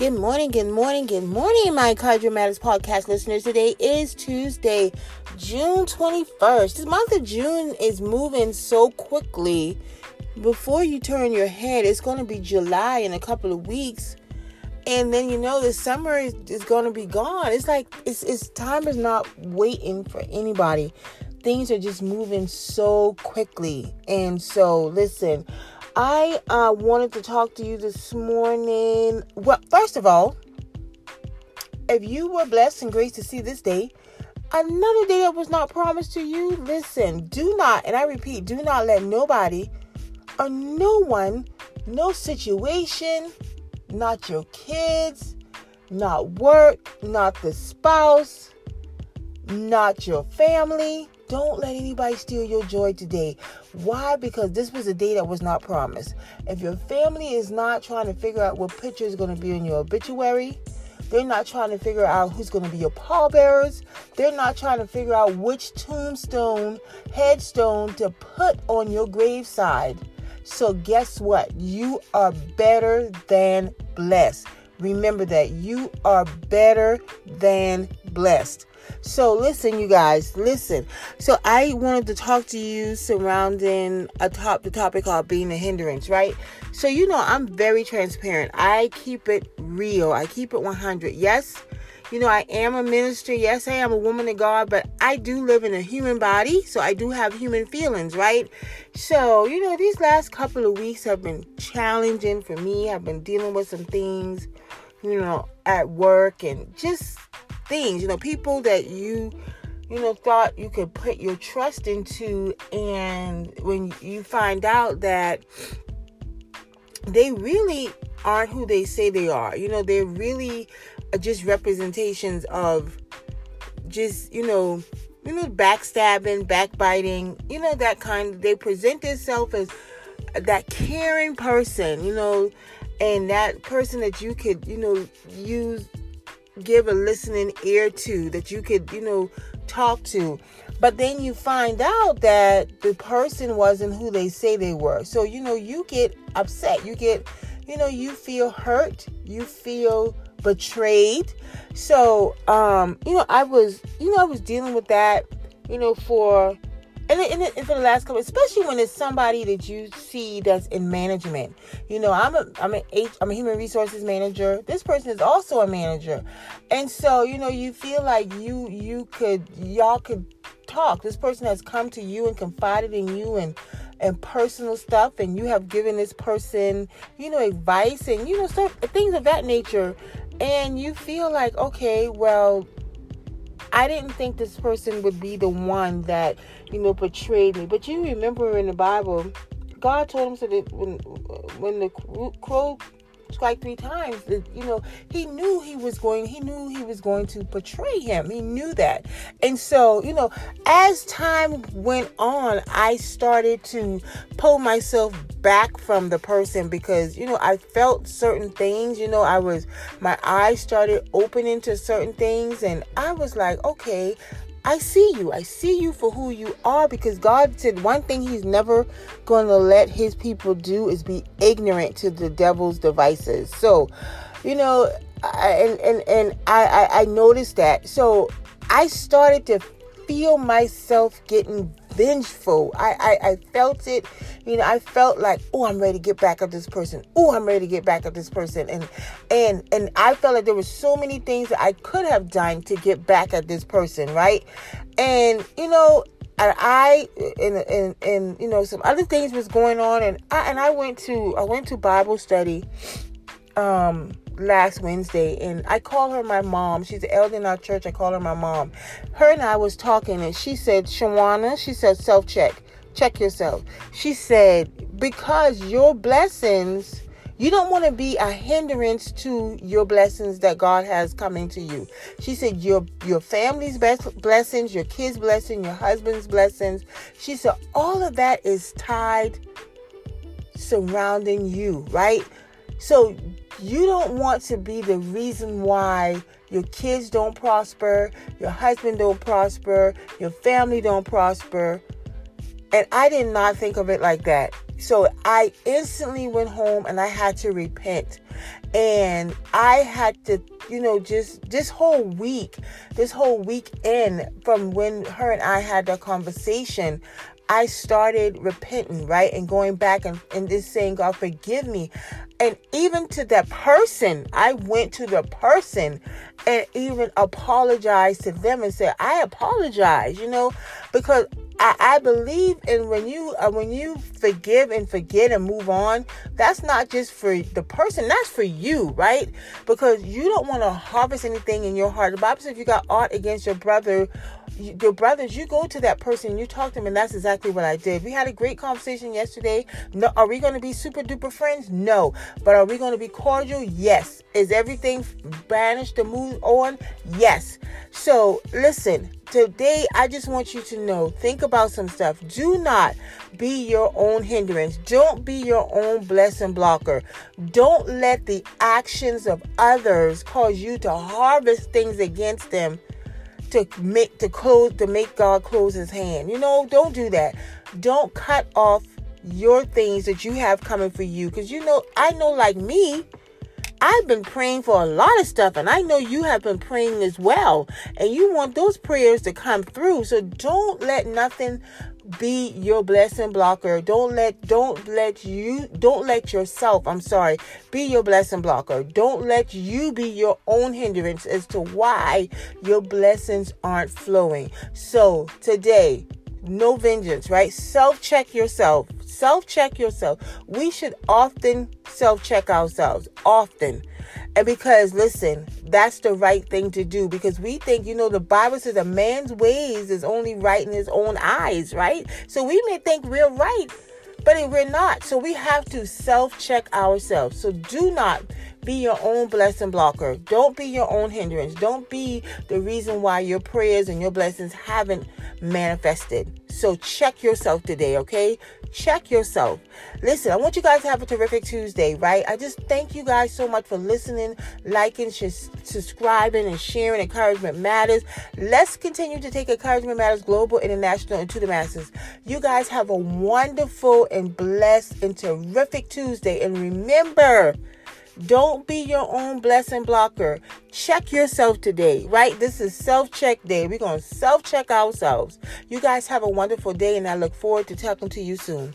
Good morning, good morning, good morning, my Cardio Matters podcast listeners. Today is Tuesday, June 21st. This month of June is moving so quickly. Before you turn your head, it's going to be July in a couple of weeks. And then you know the summer is, is going to be gone. It's like it's, it's time is not waiting for anybody. Things are just moving so quickly. And so, listen, I uh, wanted to talk to you this morning. Well, first of all, if you were blessed and graced to see this day, another day that was not promised to you, listen, do not, and I repeat, do not let nobody or no one, no situation, not your kids, not work, not the spouse, not your family, don't let anybody steal your joy today. Why? Because this was a day that was not promised. If your family is not trying to figure out what picture is going to be in your obituary, they're not trying to figure out who's going to be your pallbearers. They're not trying to figure out which tombstone, headstone to put on your graveside. So, guess what? You are better than blessed. Remember that you are better than blessed. So listen, you guys, listen. So I wanted to talk to you surrounding a top the topic called being a hindrance, right? So you know I'm very transparent. I keep it real. I keep it 100. Yes, you know I am a minister. Yes, I am a woman of God, but I do live in a human body, so I do have human feelings, right? So you know these last couple of weeks have been challenging for me. I've been dealing with some things, you know, at work and just things, you know, people that you you know thought you could put your trust into and when you find out that they really aren't who they say they are. You know, they're really uh, just representations of just, you know, you know, backstabbing, backbiting, you know, that kind. They present themselves as that caring person, you know, and that person that you could, you know, use give a listening ear to, that you could, you know, talk to. But then you find out that the person wasn't who they say they were. So, you know, you get upset. You get, you know, you feel hurt. You feel betrayed. So, um, you know, I was, you know, I was dealing with that, you know, for and, and, and, for the last couple, especially when it's somebody that you see that's in management. You know, I'm a I'm a H, I'm a human resources manager. This person is also a manager, and so you know, you feel like you you could y'all could talk. This person has come to you and confided in you and and personal stuff, and you have given this person you know advice and you know stuff things of that nature, and you feel like okay, well I didn't think this person would be the one that, you know, betrayed me. But you remember in the Bible, God told him so that when when the crow strike three times. You know he knew he was going he knew he was going to betray him. He knew that. And so you know as time went on i started to pull myself back from the person because you know i felt certain things. You know i was my eyes started opening to certain things and i was like okay I see you. I see you for who you are because God said one thing He's never going to let His people do is be ignorant to the devil's devices. So, you know, I, and and and I, I I noticed that. So I started to feel myself getting vengeful. I, I, I felt it. You know, I felt like, oh, I'm ready to get back at this person. Oh, I'm ready to get back at this person. And and and I felt like there were so many things that I could have done to get back at this person, right? And you know, and I and and and you know some other things was going on, and I and I went to I went to Bible study. Um, last Wednesday, and I call her my mom. She's the elder in our church. I call her my mom. Her and I was talking, and she said, Shawana, she said, self check, check yourself. She said, because your blessings, you don't want to be a hindrance to your blessings that God has coming to you. She said, your your family's best blessings, your kids' blessing, your husband's blessings. She said, all of that is tied surrounding you, right? So you don't want to be the reason why your kids don't prosper, your husband don't prosper, your family don't prosper. And I did not think of it like that. So I instantly went home and I had to repent. And I had to, you know, just this whole week, this whole weekend from when her and I had that conversation, I started repenting, right? And going back and, and just saying, God, forgive me. And even to that person, I went to the person and even apologized to them and said, I apologize, you know, because I, I believe in when you uh, when you forgive and forget and move on, that's not just for the person, that's for you, right? Because you don't want to harvest anything in your heart. The Bible says if you got aught against your brother your brothers, you go to that person, you talk to them, and that's exactly what I did. We had a great conversation yesterday. No, are we going to be super duper friends? No, but are we going to be cordial? Yes. Is everything banished to move on? Yes. So listen, today I just want you to know, think about some stuff. Do not be your own hindrance. Don't be your own blessing blocker. Don't let the actions of others cause you to harvest things against them to make to close to make God close his hand. You know, don't do that. Don't cut off your things that you have coming for you cuz you know, I know like me, I've been praying for a lot of stuff and I know you have been praying as well. And you want those prayers to come through. So don't let nothing be your blessing blocker. Don't let don't let you don't let yourself, I'm sorry, be your blessing blocker. Don't let you be your own hindrance as to why your blessings aren't flowing. So, today, no vengeance, right? Self check yourself. Self check yourself. We should often self check ourselves. Often. And because, listen, that's the right thing to do because we think, you know, the Bible says a man's ways is only right in his own eyes, right? So we may think we're right, but we're not. So we have to self check ourselves. So do not be your own blessing blocker. Don't be your own hindrance. Don't be the reason why your prayers and your blessings haven't manifested. So check yourself today, okay? Check yourself. Listen, I want you guys to have a terrific Tuesday, right? I just thank you guys so much for listening, liking, sh- subscribing, and sharing. Encouragement matters. Let's continue to take Encouragement Matters global, international, and to the masses. You guys have a wonderful and blessed and terrific Tuesday. And remember, don't be your own blessing blocker. Check yourself today, right? This is self check day. We're going to self check ourselves. You guys have a wonderful day, and I look forward to talking to you soon.